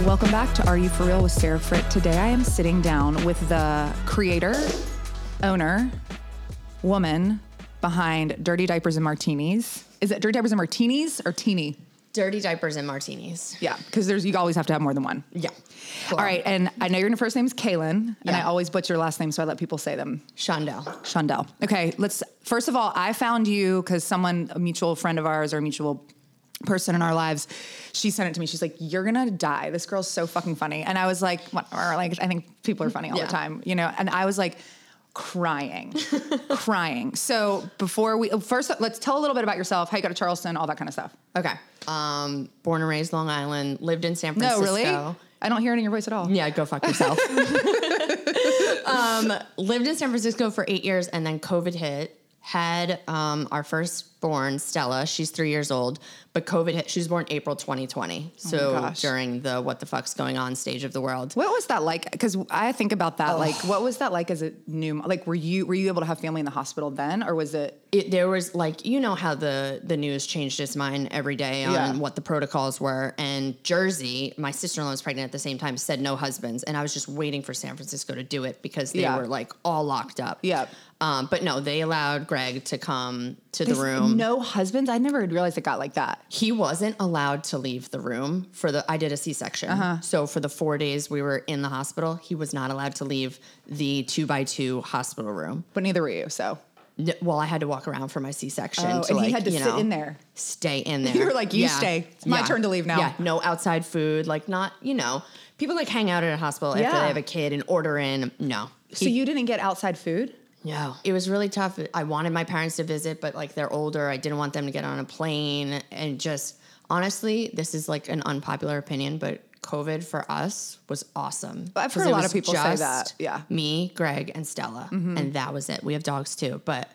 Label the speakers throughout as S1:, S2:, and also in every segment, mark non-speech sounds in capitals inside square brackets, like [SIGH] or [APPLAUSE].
S1: Welcome back to Are You For Real with Sarah Fritt. Today I am sitting down with the creator, owner, woman behind Dirty Diapers and Martinis. Is it Dirty Diapers and Martinis or Teeny?
S2: Dirty diapers and martinis.
S1: Yeah, because there's you always have to have more than one.
S2: Yeah.
S1: All right, and I know your first name is Kaylin, and I always butcher your last name, so I let people say them.
S2: Shondel.
S1: Shondel. Okay, let's first of all, I found you because someone, a mutual friend of ours or a mutual person in our lives, she sent it to me. She's like, You're gonna die. This girl's so fucking funny. And I was like, whatever, like I think people are funny all
S2: Yeah.
S1: the time, you know. And I was like crying, [LAUGHS] crying. So before we first let's tell a little bit about yourself, how you got to Charleston, all that kind of stuff.
S2: Okay. Um, born and raised Long Island, lived in San Francisco.
S1: No, really? I don't hear it in your voice at all.
S2: Yeah, go fuck yourself. [LAUGHS] [LAUGHS] um, lived in San Francisco for eight years and then COVID hit. Had um, our firstborn, Stella. She's three years old, but COVID hit. She was born April 2020. So
S1: gosh.
S2: during the what the fuck's going on stage of the world.
S1: What was that like? Because I think about that. Like, what was that like as a new? Like, were you were you able to have family in the hospital then, or was it?
S2: It, there was like you know how the the news changed its mind every day on
S1: Yeah.
S2: what the protocols were and jersey my sister-in-law was pregnant at the same time said no husbands and i was just waiting for san francisco to do it because they
S1: Yeah.
S2: were like all locked up
S1: Yeah.
S2: um, but no they allowed greg to come to the room
S1: No husbands. I never realized it got like that.
S2: he wasn't allowed to leave the room for the i did a c-section
S1: Uh-huh.
S2: so for the four days we were in the hospital he was not allowed to leave the two by two hospital room
S1: But neither were you. So
S2: well i had to walk around for my c-section
S1: Oh,
S2: to
S1: and he had to
S2: you
S1: sit
S2: know,
S1: in there.
S2: stay in [LAUGHS] there.
S1: You were like, "You stay. It's my turn to leave now."
S2: Yeah, no outside food. Like, not you know, people like hang out at a hospital after they have a kid and order in. No,
S1: so you didn't get outside food.
S2: no, it was really tough. I wanted my parents to visit, but like they're older. I didn't want them to get on a plane and just honestly, this is like an unpopular opinion, but COVID for us was awesome.
S1: I've heard a lot of people say that, yeah. Mm-hmm.
S2: me, Greg, and Stella, and that was it. We have dogs too, but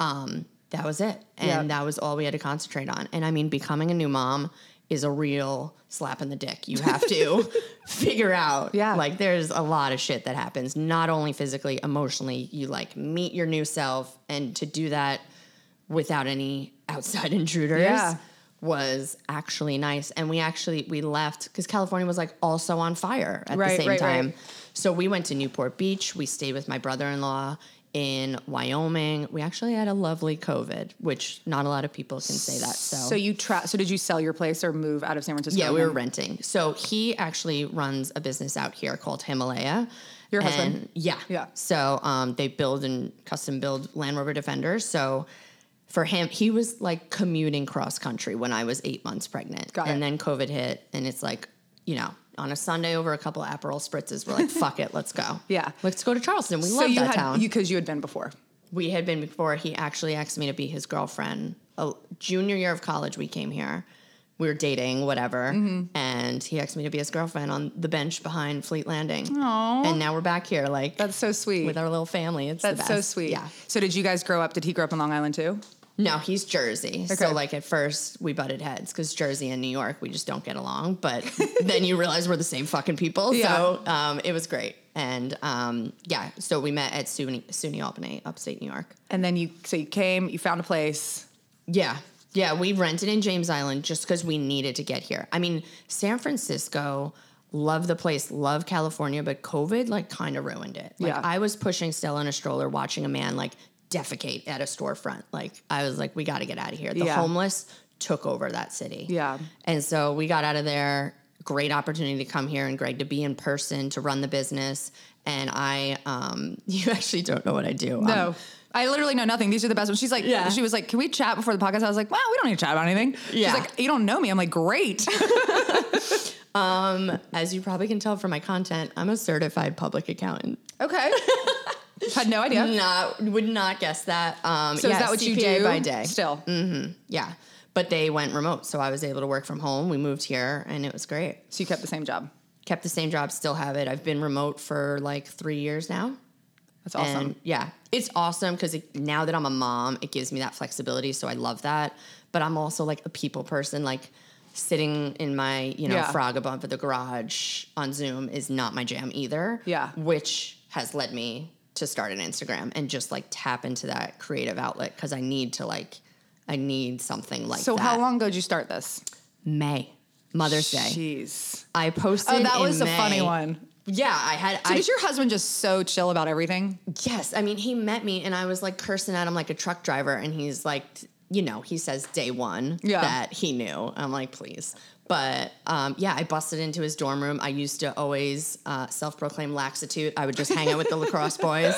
S2: um, that was it, and
S1: Yeah.
S2: that was all we had to concentrate on. And I mean, becoming a new mom is a real slap in the dick. You have to [LAUGHS] figure out,
S1: Yeah.
S2: like there's a lot of shit that happens, not only physically, emotionally. You like meet your new self, and to do that without any outside [LAUGHS] intruders
S1: Yeah.
S2: Was actually nice. And we actually we left because California was like also on fire at
S1: Right,
S2: the same
S1: right, right.
S2: time. So we went to Newport Beach. We stayed with my brother-in-law in Wyoming. We actually had a lovely COVID, which not a lot of people can say that. So,
S1: So you tra- So did you sell your place or move out of San Francisco?
S2: yeah, we
S1: and
S2: were renting. So he actually runs a business out here called Himalaya.
S1: Your
S2: And-
S1: husband?
S2: Yeah.
S1: Yeah.
S2: So um, they build and custom build Land Rover Defenders. So for him, he was like commuting cross country when I was eight months pregnant.
S1: Got
S2: and
S1: it.
S2: then COVID hit, and it's like, you know, on a Sunday over a couple of Aperol spritzes, we're like, [LAUGHS] fuck it, let's go.
S1: Yeah.
S2: Let's go to Charleston. We
S1: So
S2: love
S1: you
S2: that
S1: had
S2: town.
S1: because you had been before.
S2: we had been before. He actually asked me to be his girlfriend. A junior year of college, we came here. We were dating, whatever,
S1: Mm-hmm.
S2: and he asked me to be his girlfriend on the bench behind Fleet Landing.
S1: Aw.
S2: And now we're back here, like
S1: That's so sweet.
S2: with our little family. It's
S1: That's so sweet.
S2: Yeah.
S1: So did you guys grow up? Did he grow up in Long Island too?
S2: No, he's Jersey.
S1: Okay.
S2: So like at first we butted heads because Jersey and New York we just don't get along. But [LAUGHS] then you realize we're the same fucking people.
S1: Yeah.
S2: So um, it was great. And um, yeah, so we met at SUNY, SUNY Albany, upstate New York.
S1: And then you so you came, you found a place.
S2: Yeah. Yeah, we rented in James Island just because we needed to get here. I mean, San Francisco, love the place, love California, but COVID like kind of ruined it. Like
S1: Yeah.
S2: I was pushing Stella in a stroller, watching a man like defecate at a storefront. Like I was like, we got to get out of here. The
S1: Yeah.
S2: homeless took over that city.
S1: Yeah.
S2: And so we got out of there. Great opportunity to come here and Greg to be in person to run the business. And I, um, [LAUGHS] you actually don't know what I do.
S1: No.
S2: Um,
S1: I literally know nothing. These are the best ones. She's like,
S2: Yeah.
S1: she was like, can we chat before the podcast? I was like, well, we don't need to chat about anything.
S2: Yeah.
S1: She's like, you don't know me. I'm like, great. [LAUGHS] [LAUGHS]
S2: um, as you probably can tell from my content, I'm a certified public accountant.
S1: okay. Had no idea.
S2: Not would not guess that. Um,
S1: So
S2: yeah,
S1: is that what you
S2: CPA
S1: do
S2: by day?
S1: Still.
S2: Yeah, but they went remote, so I was able to work from home. We moved here, and it was great.
S1: So you kept the same job.
S2: Kept the same job, still have it. I've been remote for like three years now.
S1: That's awesome.
S2: And yeah, it's awesome because now that I'm a mom, it gives me that flexibility. So I love that. But I'm also like a people person. Like sitting in my, you know,
S1: Yeah.
S2: frog above the garage on Zoom is not my jam either.
S1: Yeah.
S2: Which has led me to start an Instagram and just like tap into that creative outlet because I need to like, I need something like
S1: so
S2: that.
S1: how long ago did you start this?
S2: May. Mother's Day.
S1: Jeez.
S2: I posted.
S1: Oh, that was a funny one.
S2: Yeah, I had.
S1: So
S2: I,
S1: is your husband just so chill about everything?
S2: Yes, I mean he met me and I was like cursing at him like a truck driver, and he's like, you know, he says day one
S1: Yeah.
S2: that he knew. I'm like, please. But um, yeah, I busted into his dorm room. I used to always uh, self-proclaim laxitude. I would just hang out with the lacrosse [LAUGHS] boys.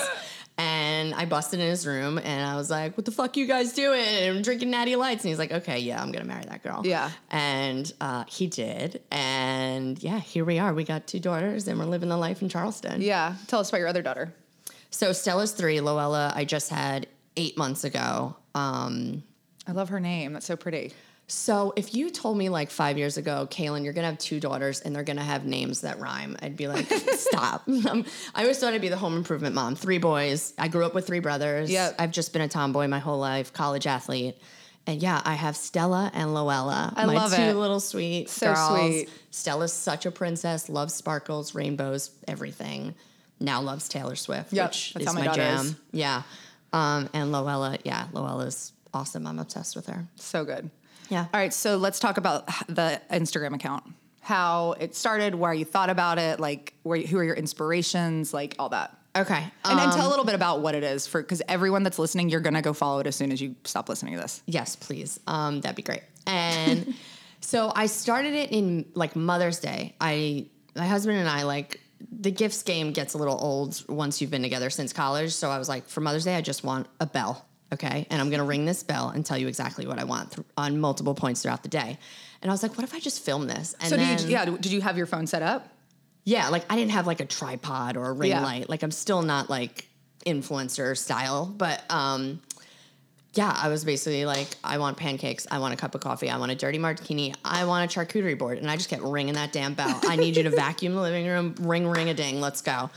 S2: And I busted in his room and I was like, what the fuck you guys doing? And I'm drinking natty lights. And he's like, okay, yeah, I'm going to marry that girl.
S1: Yeah.
S2: And uh, he did. And yeah, here we are. We got two daughters and we're living the life in Charleston.
S1: Yeah. Tell us about your other daughter.
S2: So Stella's three. Loella, I just had eight months ago. Um,
S1: I love her name. That's so pretty.
S2: so if you told me like five years ago, Kaylin, you're gonna have two daughters and they're gonna have names that rhyme, I'd be like, [LAUGHS] stop. Um, I always thought I'd be the home improvement mom. Three boys. I grew up with three brothers.
S1: Yep.
S2: I've just been a tomboy my whole life, college athlete. And yeah, I have Stella and Loella.
S1: I
S2: my
S1: love
S2: two
S1: it.
S2: little sweet
S1: So
S2: girls.
S1: sweet.
S2: Stella's such a princess, loves sparkles, rainbows, everything. Now loves Taylor Swift,
S1: Yep,
S2: which
S1: that's
S2: is
S1: my
S2: my, jam.
S1: is.
S2: Yeah. Um, and Loella, yeah, Loella's awesome. I'm obsessed with her.
S1: So good.
S2: Yeah.
S1: All right. So let's talk about the Instagram account. How it started, why you thought about it, like where, who are your inspirations, like all that.
S2: Okay.
S1: And then
S2: um,
S1: tell a little bit about what it is for, because everyone that's listening, you're gonna go follow it as soon as you stop listening to this.
S2: Yes, please. Um, that'd be great. And [LAUGHS] so I started it in like Mother's Day. I my husband and I like the gifts game gets a little old once you've been together since college. So I was like, for Mother's Day, I just want a bell. Okay. And I'm gonna ring this bell and tell you exactly what I want th- on multiple points throughout the day. And I was like, what if I just film this? And
S1: So
S2: then,
S1: did you, yeah, did you have your phone set up?
S2: Yeah, like I didn't have like a tripod or a ring
S1: Yeah.
S2: light. Like I'm still not like influencer style, but um yeah, I was basically like, I want pancakes, I want a cup of coffee, I want a dirty martini, I want a charcuterie board, and I just kept ringing that damn bell. I need you to [LAUGHS] vacuum the living room, ring ring a ding, let's go.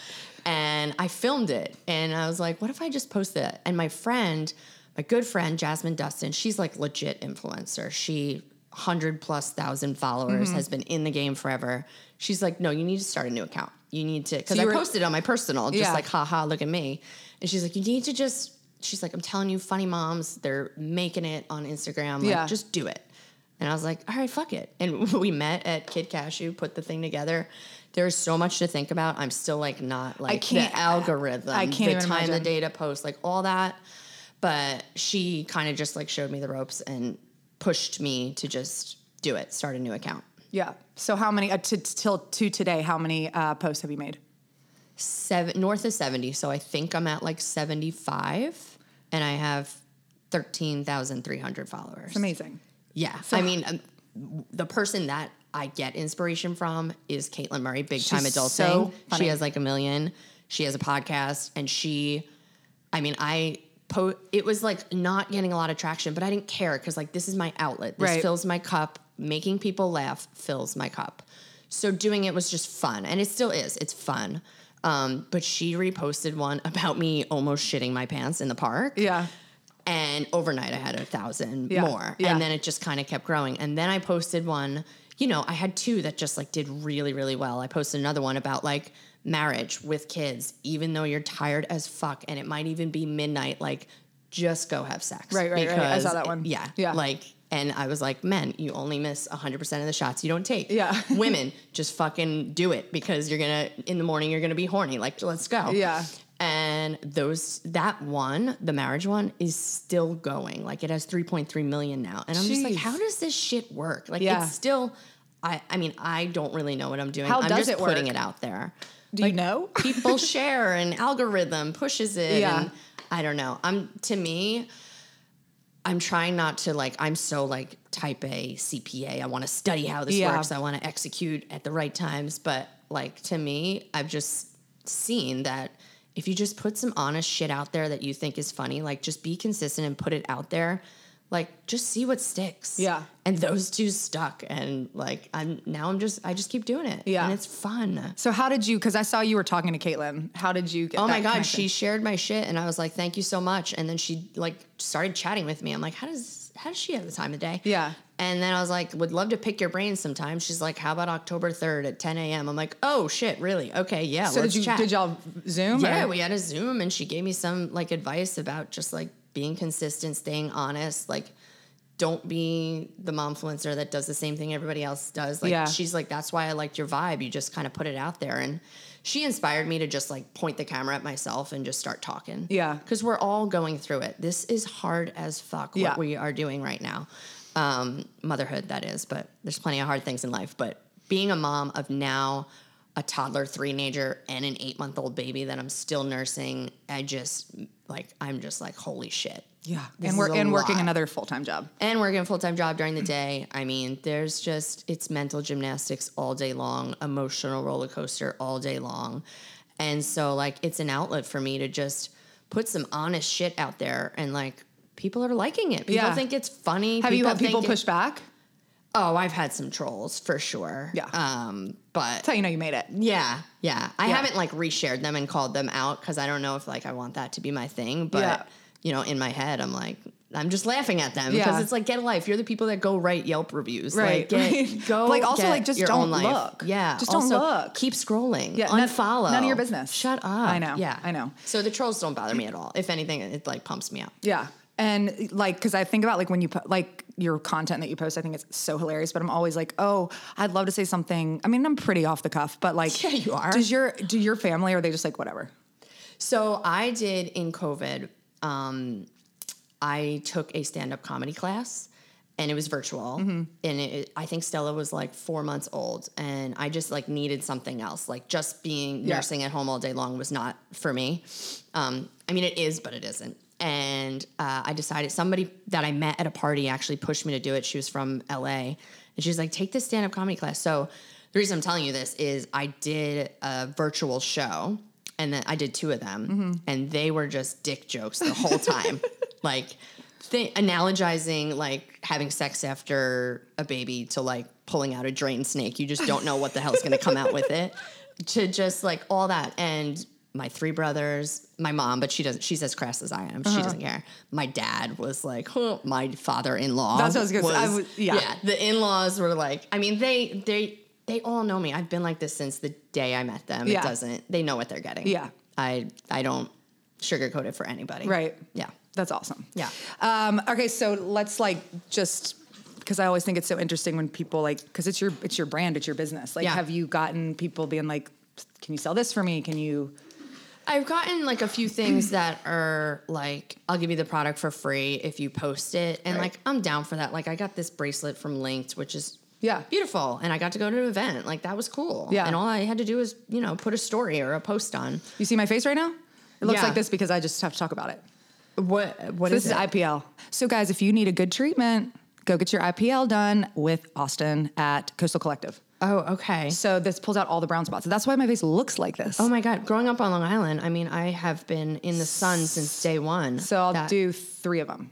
S2: And I filmed it, and I was like, what if I just post it? And my friend, my good friend Jasmine Dustin, she's like legit influencer. She hundred plus thousand followers, mm-hmm. has been in the game forever. She's like, no, you need to start a new account. You need to because
S1: you
S2: I
S1: were-
S2: posted on my personal, just
S1: Yeah.
S2: like, haha, look at me. And she's like, you need to just. She's like, I'm telling you, funny moms, they're making it on Instagram. Like,
S1: Yeah.
S2: just do it. And I was like, all right, fuck it. And [LAUGHS] we met at Kid Cashew, put the thing together. There's so much to think about. I'm still like not like
S1: can't-
S2: the algorithm,
S1: I can't
S2: the time, the data post, like all that. But she kind of just like showed me the ropes and pushed me to just do it, start a new account.
S1: Yeah. So how many, uh, to, till to today, how many uh, posts have you made?
S2: Seven north of 70. So I think I'm at like 75 and I have 13,300 followers.
S1: Amazing.
S2: Yeah. So, I mean, um, the person that I get inspiration from is Caitlin Murray, big time adulting.
S1: so
S2: she has like a million. She has a podcast, and she, I mean, I po. It was like not getting a lot of traction, but I didn't care because like this is my outlet. This
S1: Right.
S2: fills my cup. Making people laugh fills my cup. So doing it was just fun, and it still is. It's fun. Um, but she reposted one about me almost shitting my pants in the park.
S1: Yeah.
S2: And overnight, I had a thousand
S1: Yeah,
S2: more.
S1: yeah.
S2: And then it just kind of kept growing. And then I posted one, you know, I had two that just like did really, really well. I posted another one about like marriage with kids, even though you're tired as fuck and it might even be midnight, like just go have sex.
S1: Right, right, right. I saw that one.
S2: Yeah.
S1: Yeah.
S2: Like, and I was like, men, you only miss 100% of the shots you don't take.
S1: Yeah. [LAUGHS]
S2: Women, just fucking do it because you're going to, in the morning, you're going to be horny. Like, let's go.
S1: Yeah.
S2: And those that one, the marriage one, is still going. Like it has 3.3 million now. And I'm just like, how does this shit work? Like
S1: Yeah.
S2: it's still I I mean, I don't really know what I'm doing.
S1: How
S2: I'm
S1: does
S2: just
S1: it
S2: putting
S1: work?
S2: it out there.
S1: Do you know? [LAUGHS]
S2: People share and algorithm pushes it.
S1: Yeah.
S2: And I don't know. I'm to me, I'm trying not to like, I'm so like type A CPA. I want to study how this
S1: Yeah.
S2: works. I want to execute at the right times. But like to me, I've just seen that if you just put some honest shit out there that you think is funny, like just be consistent and put it out there. Like just see what sticks.
S1: Yeah.
S2: And those two stuck. And like I'm now I'm just I just keep doing it.
S1: Yeah.
S2: And it's fun.
S1: So how did you? Because I saw you were talking to Caitlin. How did you get?
S2: Oh my god,
S1: connection?
S2: she shared my shit and I was like, "Thank you so much." And then she like started chatting with me. I'm like, "How does how does she have the time of day?"
S1: Yeah.
S2: And then I was like, "Would love to pick your brain sometime." She's like, "How about October 3rd at 10 a.m.?" I'm like, "Oh shit, really? Okay, yeah,
S1: So did you?
S2: chat."
S1: Did y'all Zoom?
S2: yeah,
S1: or-
S2: we had a Zoom and she gave me some like advice about just like being consistent, staying honest, like don't be the mom influencer that does the same thing everybody else does. Like
S1: Yeah.
S2: she's like, that's why I liked your vibe. You just kind of put it out there. And she inspired me to just like point the camera at myself and just start talking.
S1: Yeah.
S2: Because we're all going through it. This is hard as fuck what
S1: Yeah.
S2: we are doing right now. Um, motherhood, that is, but there's plenty of hard things in life. But being a mom of now a toddler, three nager, and an eight month old baby that I'm still nursing, I just like I'm just like, holy shit.
S1: Yeah. And we're and working
S2: lot.
S1: another full time job.
S2: And working a full time job during the day. I mean, there's just, it's mental gymnastics all day long, emotional roller coaster all day long. And so, like, it's an outlet for me to just put some honest shit out there. And, like, people are liking it. People
S1: Yeah.
S2: think it's funny.
S1: Have you had people
S2: think it-
S1: push back?
S2: Oh, I've had some trolls for sure.
S1: Yeah.
S2: Um, but
S1: That's how you know you made it.
S2: yeah, yeah. I
S1: Yeah.
S2: haven't like reshared them and called them out because I don't know if like I want that to be my thing. But
S1: Yeah.
S2: You know, in my head, I'm like, I'm just laughing at them
S1: Yeah.
S2: because it's like get a life. You're the people that go write Yelp reviews.
S1: Right,
S2: Like, get, [LAUGHS] go.
S1: Like, also, like, just don't look.
S2: Yeah.
S1: Just don't
S2: also,
S1: look.
S2: Keep scrolling.
S1: Yeah, none-
S2: Unfollow.
S1: none of your business.
S2: Shut up.
S1: I know,
S2: Yeah.
S1: I know.
S2: So the trolls don't bother me at all. If anything, it like pumps me up.
S1: Yeah. And like, because I think about like when you put like your content that you post, I think it's so hilarious. But I'm always like, oh, I'd love to say something. I mean, I'm pretty off the cuff, but like, [LAUGHS]
S2: Yeah, you are.
S1: Does your do your family or are they just like whatever?
S2: So I did in COVID. Um, I took a stand-up comedy class, and it was virtual.
S1: Mm-hmm.
S2: And it, I think Stella was like four months old, and I just like needed something else. Like just being
S1: Yeah.
S2: nursing at home all day long was not for me. Um, I mean, it is, but it isn't. And uh, I decided somebody that I met at a party actually pushed me to do it. She was from LA, and she's like, "Take this stand-up comedy class." So the reason I'm telling you this is I did a virtual show and then I did two of them,
S1: Mm-hmm.
S2: and they were just dick jokes the whole time, [LAUGHS] like th- analogizing like having sex after a baby to like pulling out a drain snake. You just don't know what the hell's going to come out with it. [LAUGHS] To just like all that, and my three brothers, my mom, but she doesn't. She's as crass as I am.
S1: Uh-huh.
S2: She doesn't care. My dad was like, huh. my father-in-law.
S1: That's what I was gonna say. Was- yeah.
S2: yeah. The in-laws were like, I mean, they they they all know me. I've been like this since the day I met them.
S1: Yeah.
S2: It doesn't. They know what they're getting.
S1: Yeah.
S2: I I don't sugarcoat it for anybody.
S1: Right.
S2: Yeah.
S1: That's awesome.
S2: Yeah.
S1: Um, okay, so let's like just because I always think it's so interesting when people like because it's your it's your brand, it's your business. Like,
S2: Yeah.
S1: have you gotten people being like, "Can you sell this for me? Can you?"
S2: I've gotten like a few things [CLEARS THROAT] that are like, I'll give you the product for free if you post it. And
S1: Right.
S2: like, I'm down for that. Like, I got this bracelet from Linked, which is
S1: Yeah.
S2: beautiful. And I got to go to an event. Like, that was cool.
S1: Yeah.
S2: And all I had to do was, you know, put a story or a post on.
S1: You see my face right now? It looks
S2: Yeah.
S1: like this because I just have to talk about it.
S2: What, what
S1: So this is IPL. So guys, if you need a good treatment, go get your IPL done with Austin at Coastal Collective.
S2: Oh, okay.
S1: So this pulls out all the brown spots. So that's why my face looks like this.
S2: Oh my God. Growing up on Long Island, I mean, I have been in the sun since day one.
S1: so I'll
S2: That-
S1: do three of them.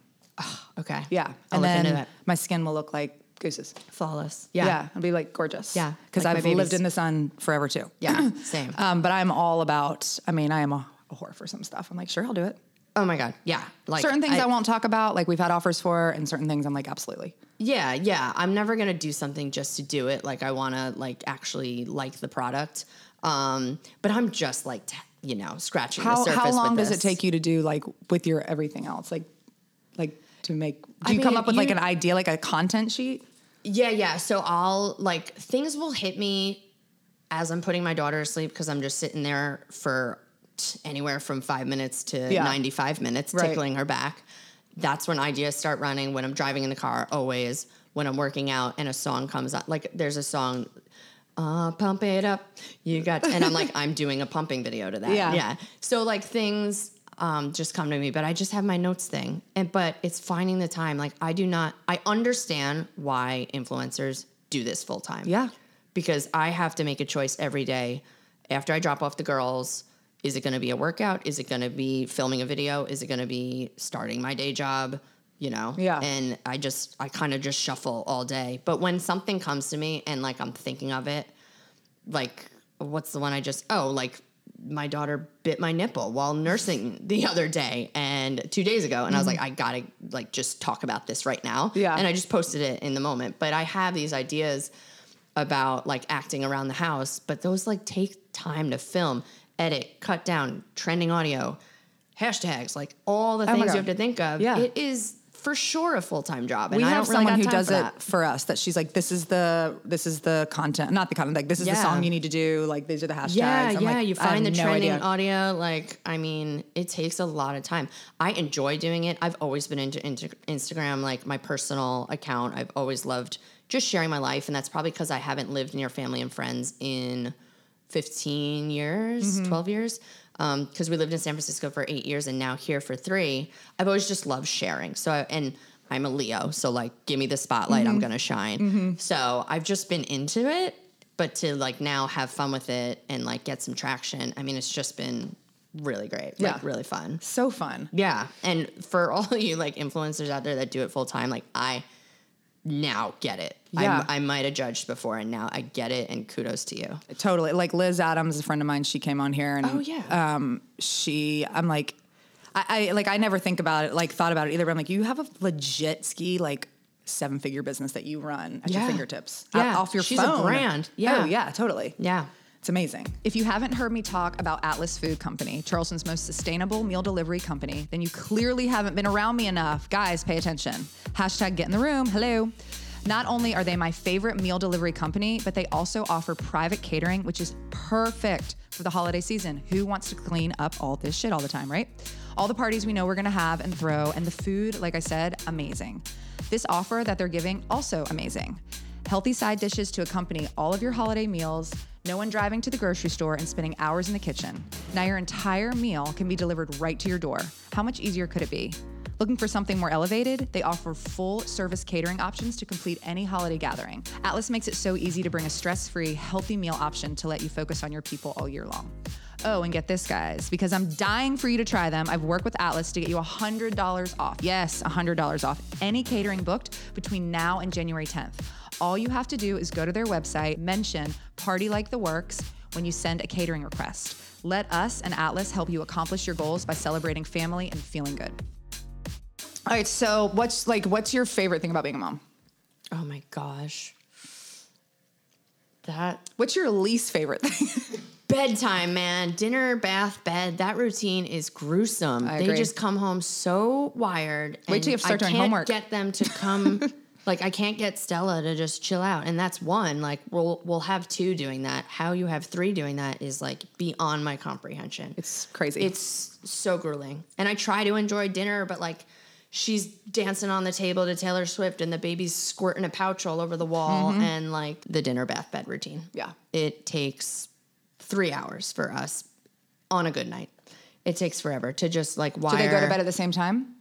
S2: Okay.
S1: Yeah,
S2: I'll
S1: and then my skin will look like gooses.
S2: Flawless.
S1: Yeah,
S2: Yeah.
S1: it'll be like gorgeous.
S2: Yeah,
S1: because
S2: like
S1: I've lived in the sun forever too.
S2: Yeah. [CLEARS THROAT] Same.
S1: Um, but I'm all about. I mean, I am a, a whore for some stuff. I'm like, sure, I'll do it.
S2: oh my God. Yeah. Like
S1: certain things I, won't talk about, like we've had offers for, and certain things I'm like, absolutely.
S2: Yeah, yeah. I'm never gonna do something just to do it. Like I wanna like actually like the product. Um, but I'm just like t- you know scratching the
S1: How
S2: surface.
S1: how long does it take you to do like with your everything else, like like to make? Do
S2: I
S1: you come up with like an idea, like a content sheet?
S2: Yeah, yeah. So I'll like things will hit me as I'm putting my daughter to sleep because I'm just sitting there for t- anywhere from five minutes to
S1: Yeah.
S2: 95 minutes
S1: Right.
S2: tickling her back. That's when ideas start running. When I'm driving in the car, always. When I'm working out and a song comes on, like there's a song, uh, pump it up. You got, and I'm like, I'm doing a pumping video to that.
S1: Yeah.
S2: Yeah. So like things um, just come to me, but I just have my notes thing. And but it's finding the time. Like I do not. I understand why influencers do this full time.
S1: Yeah.
S2: Because I have to make a choice every day after I drop off the girls. Is it going to be a workout? Is it going to be filming a video? Is it going to be starting my day job? You know?
S1: Yeah.
S2: And I just, I kind of just shuffle all day. But when something comes to me and like I'm thinking of it, like what's the one I just oh like my daughter bit my nipple while nursing [LAUGHS] the other day and two days ago and I was like mm-hmm. I gotta like just talk about this right now
S1: Yeah.
S2: and I just posted it in the moment but I have these ideas about like acting around the house but those like take time to film edit cut down trending audio hashtags like all the
S1: Oh
S2: things you have to think of
S1: Yeah.
S2: it is for sure a full time job. And
S1: we
S2: I
S1: have
S2: don't really
S1: someone
S2: got
S1: who does
S2: for
S1: it
S2: that.
S1: for us that she's like this is the this is the content not the content like this is the song you need to do like these are the hashtags
S2: Yeah,
S1: I'm
S2: yeah.
S1: like,
S2: you find the
S1: no
S2: trending
S1: idea.
S2: audio. Like, I mean, it takes a lot of time. I enjoy doing it. I've always been into, into Instagram, like my personal account. I've always loved just sharing my life, and that's probably because I haven't lived near family and friends in 15 years,
S1: Mm-hmm.
S2: 12 years. Because we lived in San Francisco for eight years and now here for three. I've always just loved sharing. So, I, and I'm a Leo, so like, give me the spotlight,
S1: Mm-hmm.
S2: I'm gonna shine. So I've just been into it, but to like now have fun with it and like get some traction. I mean, it's just been really great,
S1: Yeah.
S2: like really fun.
S1: so fun
S2: Yeah, and for [LAUGHS] all you like influencers out there that do it full time, like I now get it.
S1: Yeah.
S2: I, I might have judged before, and now I get it. And kudos to you.
S1: totally like Liz Adams a friend of mine she came on here and
S2: Oh, yeah.
S1: um she I'm like I, I like I never think about it like thought about it either but I'm like you have a legit ski like seven figure business that you run at your fingertips
S2: Yeah.
S1: off your
S2: She's a brand. Yeah.
S1: oh yeah totally
S2: Yeah.
S1: It's amazing. If you haven't heard me talk about Atlyss Food Company, Charleston's most sustainable meal delivery company, then you clearly haven't been around me enough. Guys, pay attention. Hashtag get in the room. Hello. Not only are they my favorite meal delivery company, but they also offer private catering, which is perfect for the holiday season. Who wants to clean up all this shit all the time, right? All the parties we know we're gonna have and throw, and the food, like I said, amazing. This offer that they're giving, also amazing. Healthy side dishes to accompany all of your holiday meals. No one driving to the grocery store and spending hours in the kitchen. Now your entire meal can be delivered right to your door. How much easier could it be? Looking for something more elevated? They offer full service catering options to complete any holiday gathering. Atlyss makes it so easy to bring a stress free, healthy meal option to let you focus on your people all year long. Oh, and get this, guys, because I'm dying for you to try them. I've worked with Atlyss to get you $100 off. Yes, $100 off any catering booked between now and January 10th. All you have to do is go to their website, mention Party Like the Works when you send a catering request. Let us and Atlyss help you accomplish your goals by celebrating family and feeling good. All right, so what's like what's your favorite thing about being a mom?
S2: Oh my gosh. That
S1: What's your least favorite thing? [LAUGHS]
S2: bedtime, man. Dinner, bath, bed. That routine is gruesome.
S1: I
S2: they
S1: agree.
S2: just come home so wired.
S1: Wait till you have to start
S2: I
S1: doing
S2: can't
S1: homework.
S2: Get them to [LAUGHS] come. Like I can't get Stella to just chill out, and that's one. Like we'll we'll have two doing that. How you have three doing that is like beyond my comprehension.
S1: it's crazy.
S2: It's so grueling. And I try to enjoy dinner, but like she's dancing on the table to Taylor Swift and the baby's squirting a pouch all over the wall and like the dinner bath bed routine.
S1: Mm-hmm. Yeah.
S2: It takes three hours for us on a good night. It takes forever to just like wire.
S1: Do they go to bed at the same time?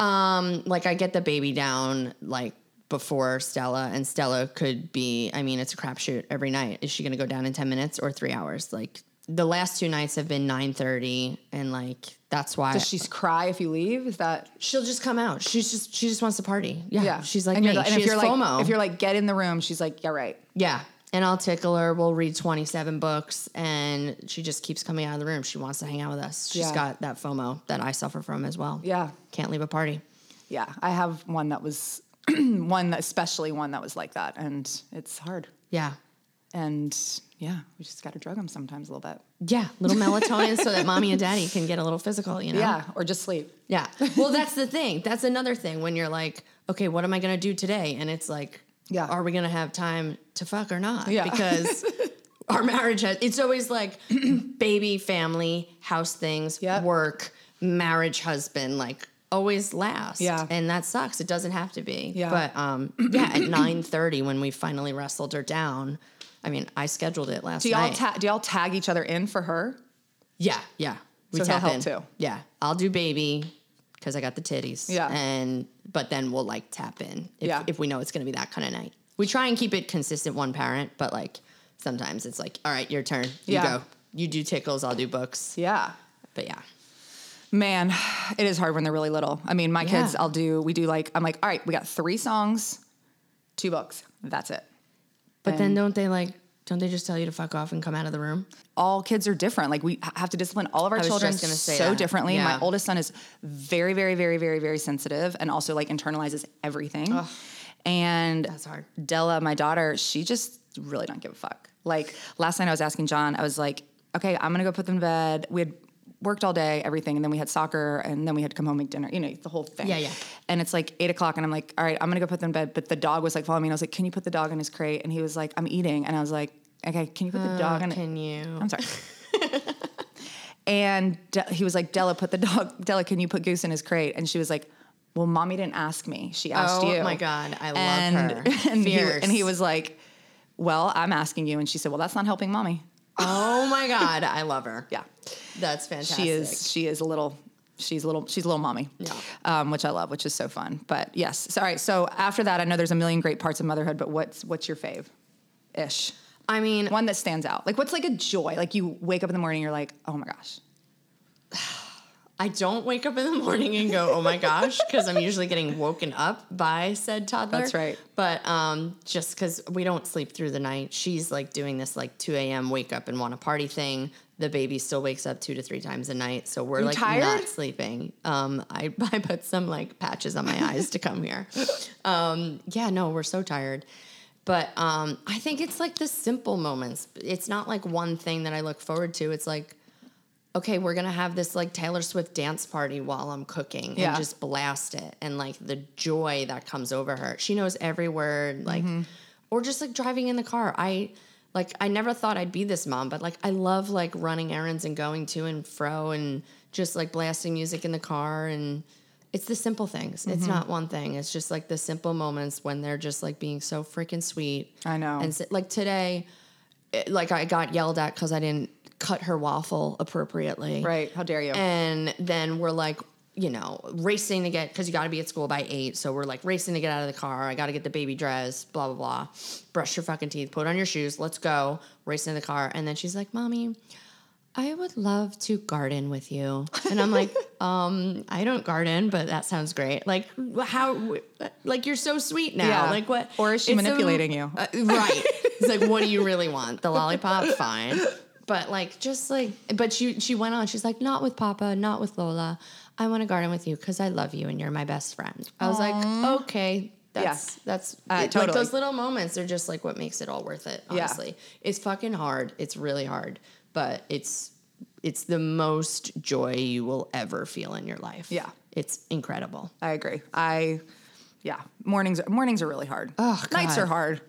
S2: Um, like I get the baby down like before Stella, and Stella could be. I mean, it's a crapshoot every night. Is she going to go down in ten minutes or three hours? Like the last two nights have been nine thirty, and like that's why
S1: Does she cry if you leave? Is that
S2: she'll just come out. She's just she just wants to party. Yeah, yeah. she's like
S1: and
S2: me.
S1: And
S2: she
S1: if you're
S2: has
S1: like,
S2: FOMO.
S1: if you're like, get in the room, she's like, yeah, right.
S2: yeah. And I'll tickle her. We'll read 27 books, and she just keeps coming out of the room. She wants to hang out with us. She's
S1: Yeah.
S2: got that FOMO that I suffer from as well.
S1: Yeah.
S2: Can't leave a party.
S1: Yeah, I have one that was [CLEARS THROAT] one, that, especially one that was like that, and it's hard.
S2: Yeah.
S1: And yeah, we just got to drug them sometimes a little bit.
S2: Yeah. Little [LAUGHS] melatonin so that mommy and daddy can get a little physical, you know?
S1: Yeah, or just sleep.
S2: Yeah. Well, that's the thing. That's another thing when you're like, okay, what am I going to do today? And it's like,
S1: Yeah.
S2: are we going to have time to fuck or not?
S1: Yeah.
S2: Because [LAUGHS] our marriage has, it's always like [CLEARS THROAT] baby, family, house things,
S1: Yep.
S2: work, marriage, husband, like always last.
S1: Yeah.
S2: And that sucks. It doesn't have to be.
S1: Yeah.
S2: But um, yeah, at [CLEARS THROAT] 9.30 when we finally wrestled her down, I mean, I scheduled it last
S1: Do y'all
S2: night.
S1: ta- do y'all tag each other in for her?
S2: Yeah, yeah. We
S1: So
S2: tap
S1: help
S2: in.
S1: too.
S2: Yeah, I'll do baby because I got the titties.
S1: Yeah.
S2: and but then we'll like tap in if,
S1: Yeah.
S2: if we know it's going to be that kind of night. We try and keep it consistent, one parent, but like sometimes it's like, all right, your turn. You
S1: Yeah.
S2: go. You do tickles. I'll do books.
S1: Yeah.
S2: But yeah,
S1: Man, it is hard when they're really little. I mean, my kids, I'll do, we do like, I'm like, all right, we got three songs, two books. That's it.
S2: but then don't they like? Don't they just tell you to fuck off and come out of the room?
S1: all kids are different. Like we have to discipline all of our children
S2: just gonna say
S1: so
S2: that.
S1: differently.
S2: Yeah.
S1: My oldest son is very, very, very, very, very sensitive and also like internalizes everything. And
S2: That's hard.
S1: Della, my daughter, she just really don't give a fuck. Like last night I was asking John, I was like, okay, I'm gonna go put them to bed. We had worked all day, everything, and then we had soccer, and then we had to come home and make dinner. You know, the whole thing.
S2: Yeah, yeah.
S1: And it's like eight o'clock, and I'm like, all right, I'm gonna go put them in bed. But the dog was like following me, and I was like, can you put the dog in his crate? And he was like, I'm eating, and I was like, okay, can you put the dog in?
S2: Uh, Can you?
S1: I'm sorry. [LAUGHS] and De- he was like, Della, put the dog. Della, can you put Goose in his crate? And she was like, Well, mommy didn't ask me. She asked
S2: Oh
S1: you.
S2: Oh my God, I love
S1: and,
S2: her. [LAUGHS]
S1: And he, and he was like, Well, I'm asking you. And she said, Well, that's not helping mommy.
S2: Oh my God, I love her.
S1: Yeah.
S2: That's fantastic.
S1: She is. She is a little. She's a little. She's a little mommy.
S2: Yeah.
S1: Um, which I love, which is so fun. But yes. So, all right. So after that, I know there's a million great parts of motherhood. But what's what's your fave? Ish.
S2: I mean,
S1: One that stands out. Like what's like a joy? Like you wake up in the morning, you're like, oh my gosh. [SIGHS] [SIGHS] [SIGHS]
S2: I don't wake up in the morning and go, "Oh my gosh," because I'm usually getting woken up by said toddler.
S1: That's right.
S2: But um, just because we don't sleep through the night, she's like doing this like 2 a.m. wake up and want a party thing. The baby still wakes up two to three times a night, so we're
S1: You
S2: like
S1: tired?
S2: not sleeping. Um, I [LAUGHS] I put some like patches on my eyes to come here. Um, yeah, no, we're so tired. But um, I think it's like the simple moments. It's not like one thing that I look forward to. It's like okay, we're gonna have this like Taylor Swift dance party while I'm cooking
S1: Yeah.
S2: and just blast it. And like the joy that comes over her. She knows every word, like,
S1: Mm-hmm.
S2: or just like driving in the car. I like, I never thought I'd be this mom, but like, I love like running errands and going to and fro and just like blasting music in the car. And it's the simple things. It's
S1: Mm-hmm.
S2: not one thing. It's just like the simple moments when they're just like being so freaking sweet.
S1: I know.
S2: And like today, it- like I got yelled at because I didn't cut her waffle appropriately.
S1: Right. How dare you?
S2: And then we're like, you know, racing to get because you got to be at school by eight. So we're like racing to get out of the car. I got to get the baby dressed. Blah blah blah. Brush your fucking teeth. Put on your shoes. Let's go. Racing in the car. And then she's like, "Mommy, I would love to garden with you." And I'm like, [LAUGHS] um, I don't garden, but that sounds great. Like how? Like you're so sweet now.
S1: Yeah.
S2: Like what?
S1: Or is she manipulating you?
S2: uh, right. It's like, what do you really want? The [LAUGHS] lollipop? Fine. But like, just like, but she she went on. She's like, not with Papa, not with Lola. I want to garden with you because I love you and you're my best friend. I was like, okay, that's that's
S1: Uh,
S2: it- like those little moments are just like what makes it all worth it.
S1: Yeah.
S2: Honestly, it's fucking hard. It's really hard, but it's it's the most joy you will ever feel in your life.
S1: Yeah.
S2: it's incredible.
S1: I agree. I, yeah, mornings mornings are really hard.
S2: Oh,
S1: Nights
S2: God.
S1: are hard.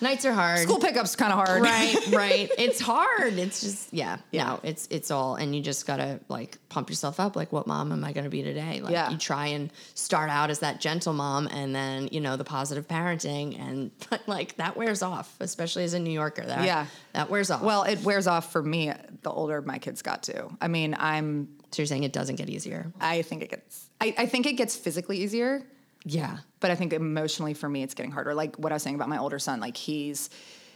S2: Nights are hard.
S1: School pickup's kind of hard.
S2: right [LAUGHS] right it's hard it's just yeah
S1: Yeah.
S2: no it's it's all and you just gotta like pump yourself up like what mom am i gonna be today like
S1: Yeah.
S2: you try and start out as that gentle mom and then you know the positive parenting and but [LAUGHS] like that wears off especially as a new yorker that
S1: Yeah.
S2: that wears off
S1: Well, it wears off for me the older my kids got to. I mean, I'm.
S2: so you're saying it doesn't get easier
S1: I think it gets. I, I think it gets physically easier,
S2: yeah
S1: but I think emotionally for me it's getting harder. Like what I was saying about my older son. Like he's,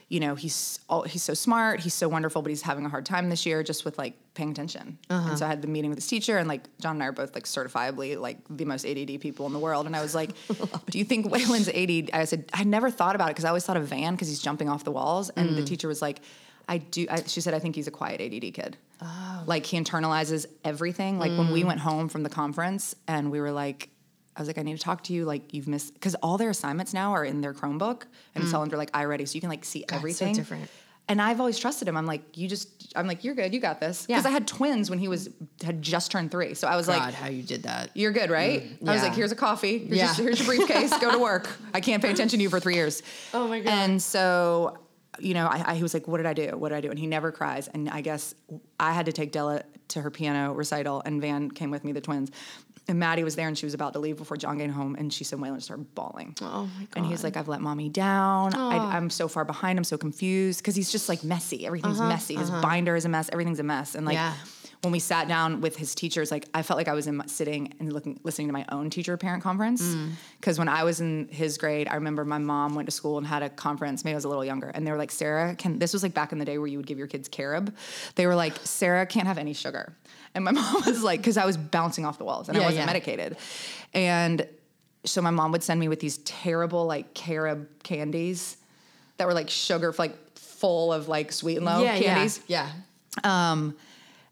S1: you know, he's all, he's so smart, he's so wonderful, but he's having a hard time this year just with like paying attention. And so uh-huh. I had the meeting with his teacher, and like John and I are both like certifiably like the most ADD people in the world. And I was like, [LAUGHS] "Do you think Waylon's ADD?" I said, "I never thought about it because I always thought of Van because he's jumping off the walls." And the mm. teacher was like. I do. I, she said, "I think he's a quiet ADD kid. Oh. Like he internalizes everything. Like when we mm. went home from the conference and we were like, I was like, I need to talk to you. Like you've missed because all their assignments now are in their Chromebook and it's all mm. under like iReady, so you can like see
S2: so
S1: everything.
S2: different.
S1: And I've always trusted him. I'm like, you just. I'm like, you're good. You got this. Because
S2: Yeah.
S1: I had twins when he was had just turned three, so I was like,
S2: god
S1: like,
S2: how you did that
S1: you're good, right? Mm, I was like, here's a coffee. Here's,
S2: Yeah.
S1: your, here's your briefcase. Go to work. I can't pay attention to you for three years. [LAUGHS]
S2: Oh my God.
S1: And so, you know, I, I he was like, what did I do? What did I do? And he never cries. And I guess I had to take Della to her piano recital, and Van came with me, the twins. And Maddie was there, and she was about to leave before John came home, and she said, Waylon started bawling.
S2: oh my god
S1: And he's like, I've let mommy down. I, I'm so far behind. I'm so confused because he's just like messy. Everything's uh-huh, messy. His uh-huh. binder is a mess. Everything's a mess. And like
S2: Yeah.
S1: When we sat down with his teachers, like I felt like I was in my, sitting and looking, listening to my own teacher parent conference. Because when I was in his grade, I remember my mom went to school and had a conference. Maybe I was a little younger, and they were like, Sarah, can this was like back in the day where you would give your kids carob. They were like, Sarah can't have any sugar. And my [LAUGHS] mom was like, because I was bouncing off the walls and I wasn't
S2: yeah.
S1: medicated. And so my mom would send me with these terrible like carob candies that were like sugar, like full of like sweet and low
S2: yeah
S1: candies.
S2: yeah yeah
S1: Um,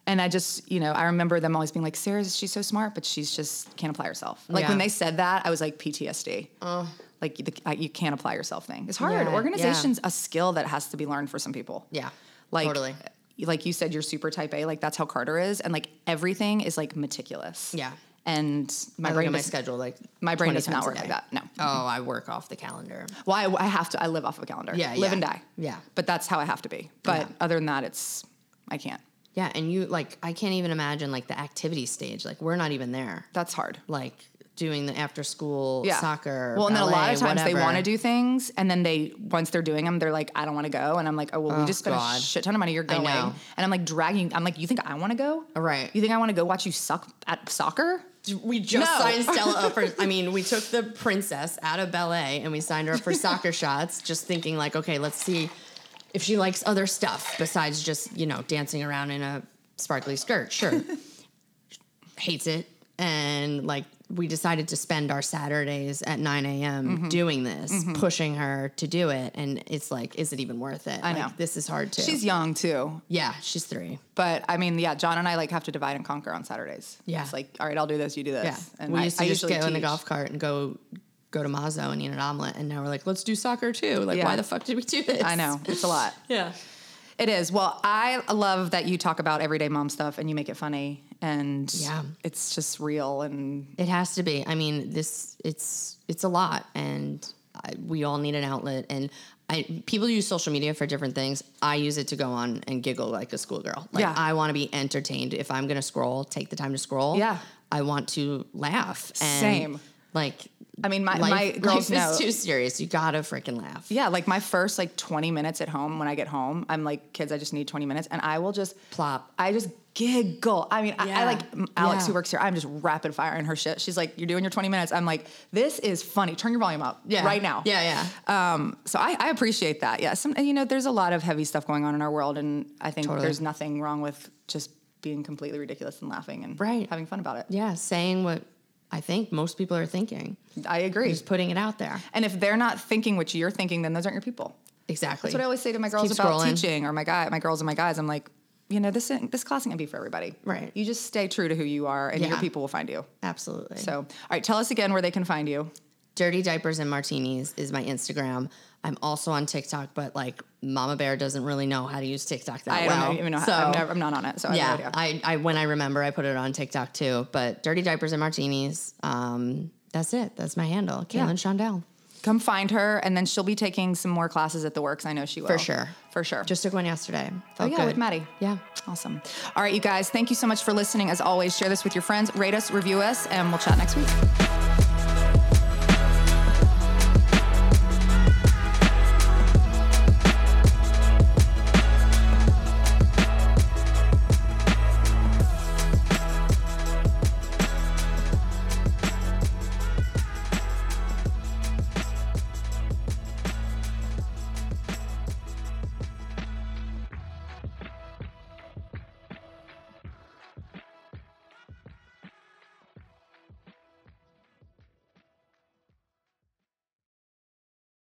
S1: and I just, you know, I remember them always being like, Sarah, she's so smart, but she's just can't apply herself. Like
S2: Yeah.
S1: when they said that, I was like PTSD. like the, uh, you can't apply yourself thing. It's hard.
S2: Yeah,
S1: Organization's a skill that has to be learned for some people.
S2: Yeah,
S1: Like,
S2: totally.
S1: like you said, you're super type A. Like that's how Carter is, and like everything is like meticulous.
S2: Yeah.
S1: And my
S2: I
S1: brain
S2: my schedule like
S1: my brain does not work like that. No.
S2: Oh, I work off the calendar.
S1: Well, I, I have to. I live off of a calendar.
S2: Yeah,
S1: live
S2: yeah.
S1: and die.
S2: Yeah.
S1: but that's how I have to be. But
S2: Yeah.
S1: other than that, it's I can't.
S2: Yeah, and you like I can't even imagine like the activity stage. Like we're not even there.
S1: That's hard.
S2: Like doing the after school
S1: Yeah.
S2: soccer.
S1: Well, and then a lot of times they want to do things, and then they once they're doing them, they're like, I don't want to go, and I'm like, oh well, we
S2: Oh,
S1: just spent a shit ton of money. You're going, and I'm like dragging. I'm like, you think I want to go?
S2: Right.
S1: You think I want to go watch you suck at soccer?
S2: We just
S1: No.
S2: signed Stella up for. [LAUGHS] I mean, we took the princess out of ballet and we signed her up for soccer shots, just thinking like, okay, let's see if she likes other stuff besides just you know dancing around in a sparkly skirt. Sure, [LAUGHS] hates it, and like we decided to spend our Saturdays at 9 a.m.
S1: Mm-hmm.
S2: doing this, pushing her to do it, and it's like, is it even worth it?
S1: I
S2: Like,
S1: know.
S2: this is hard too.
S1: She's young too,
S2: yeah, she's three.
S1: but I mean, yeah, John and I like have to divide and conquer on Saturdays.
S2: Yeah.
S1: it's like, all right, I'll do this, you do this.
S2: Yeah,
S1: and
S2: we
S1: I,
S2: used to
S1: I
S2: just
S1: usually
S2: get in the golf cart and go go to Mazzo and eat an omelet, and now we're like, let's do soccer too. Like,
S1: Yeah.
S2: why the fuck did we do this?
S1: I know it's a lot. [LAUGHS]
S2: Yeah,
S1: It is. Well, I love that you talk about everyday mom stuff and you make it funny and
S2: Yeah.
S1: it's just real and
S2: it has to be. I mean, this it's it's a lot, and I, we all need an outlet. And I people use social media for different things. I use it to go on and giggle like a schoolgirl. Like,
S1: Yeah.
S2: I want to be entertained. If I'm gonna scroll, take the time to scroll.
S1: Yeah.
S2: I want to laugh. And
S1: Same.
S2: Like.
S1: I mean, my,
S2: Life,
S1: my girls [LAUGHS]
S2: life
S1: know.
S2: is too serious. You gotta freaking laugh.
S1: yeah, like my first like 20 minutes at home when I get home, I'm like, kids, I just need 20 minutes. And I will just
S2: Plop.
S1: I just giggle. I mean, I, I like Alex
S2: Yeah.
S1: who works here. I'm just rapid fire in her shit. She's like, you're doing your 20 minutes. I'm like, this is funny. Turn your volume up
S2: Yeah.
S1: right now.
S2: Yeah, yeah.
S1: Um, so I, I appreciate that. Yeah. Some, and, you know, there's a lot of heavy stuff going on in our world. And I think
S2: Totally.
S1: there's nothing wrong with just being completely ridiculous and laughing and
S2: Right.
S1: having fun about it.
S2: Yeah, saying what I think most people are thinking.
S1: I agree.
S2: Just putting it out there.
S1: And if they're not thinking what you're thinking, then those aren't your people.
S2: Exactly.
S1: That's what I always say to my girls
S2: keep
S1: about
S2: scrolling.
S1: teaching or my guy, my girls and my guys. I'm like, you know, this this class ain't gonna be for everybody.
S2: Right.
S1: You just stay true to who you are, and your people will find you.
S2: Absolutely.
S1: So, all right, tell us again where they can find you.
S2: Dirty Diapers and Martinis is my Instagram. I'm also on TikTok, but like Mama Bear doesn't really know how to use TikTok that
S1: I
S2: well.
S1: I don't even know. How,
S2: So,
S1: I'm, never, I'm not on it, so I
S2: yeah,
S1: idea.
S2: I, I when I remember, I put it on TikTok too. But Dirty Diapers and Martinis, um, that's it. That's my handle,
S1: Yeah.
S2: Kaylin Shondel.
S1: Come find her, and then she'll be taking some more classes at the Works. I know she will
S2: For sure.
S1: for sure.
S2: Just took one yesterday.
S1: oh yeah,
S2: good.
S1: with Maddie.
S2: Yeah.
S1: awesome. All right, you guys, thank you so much for listening. As always, share this with your friends, rate us, review us, and we'll chat next week.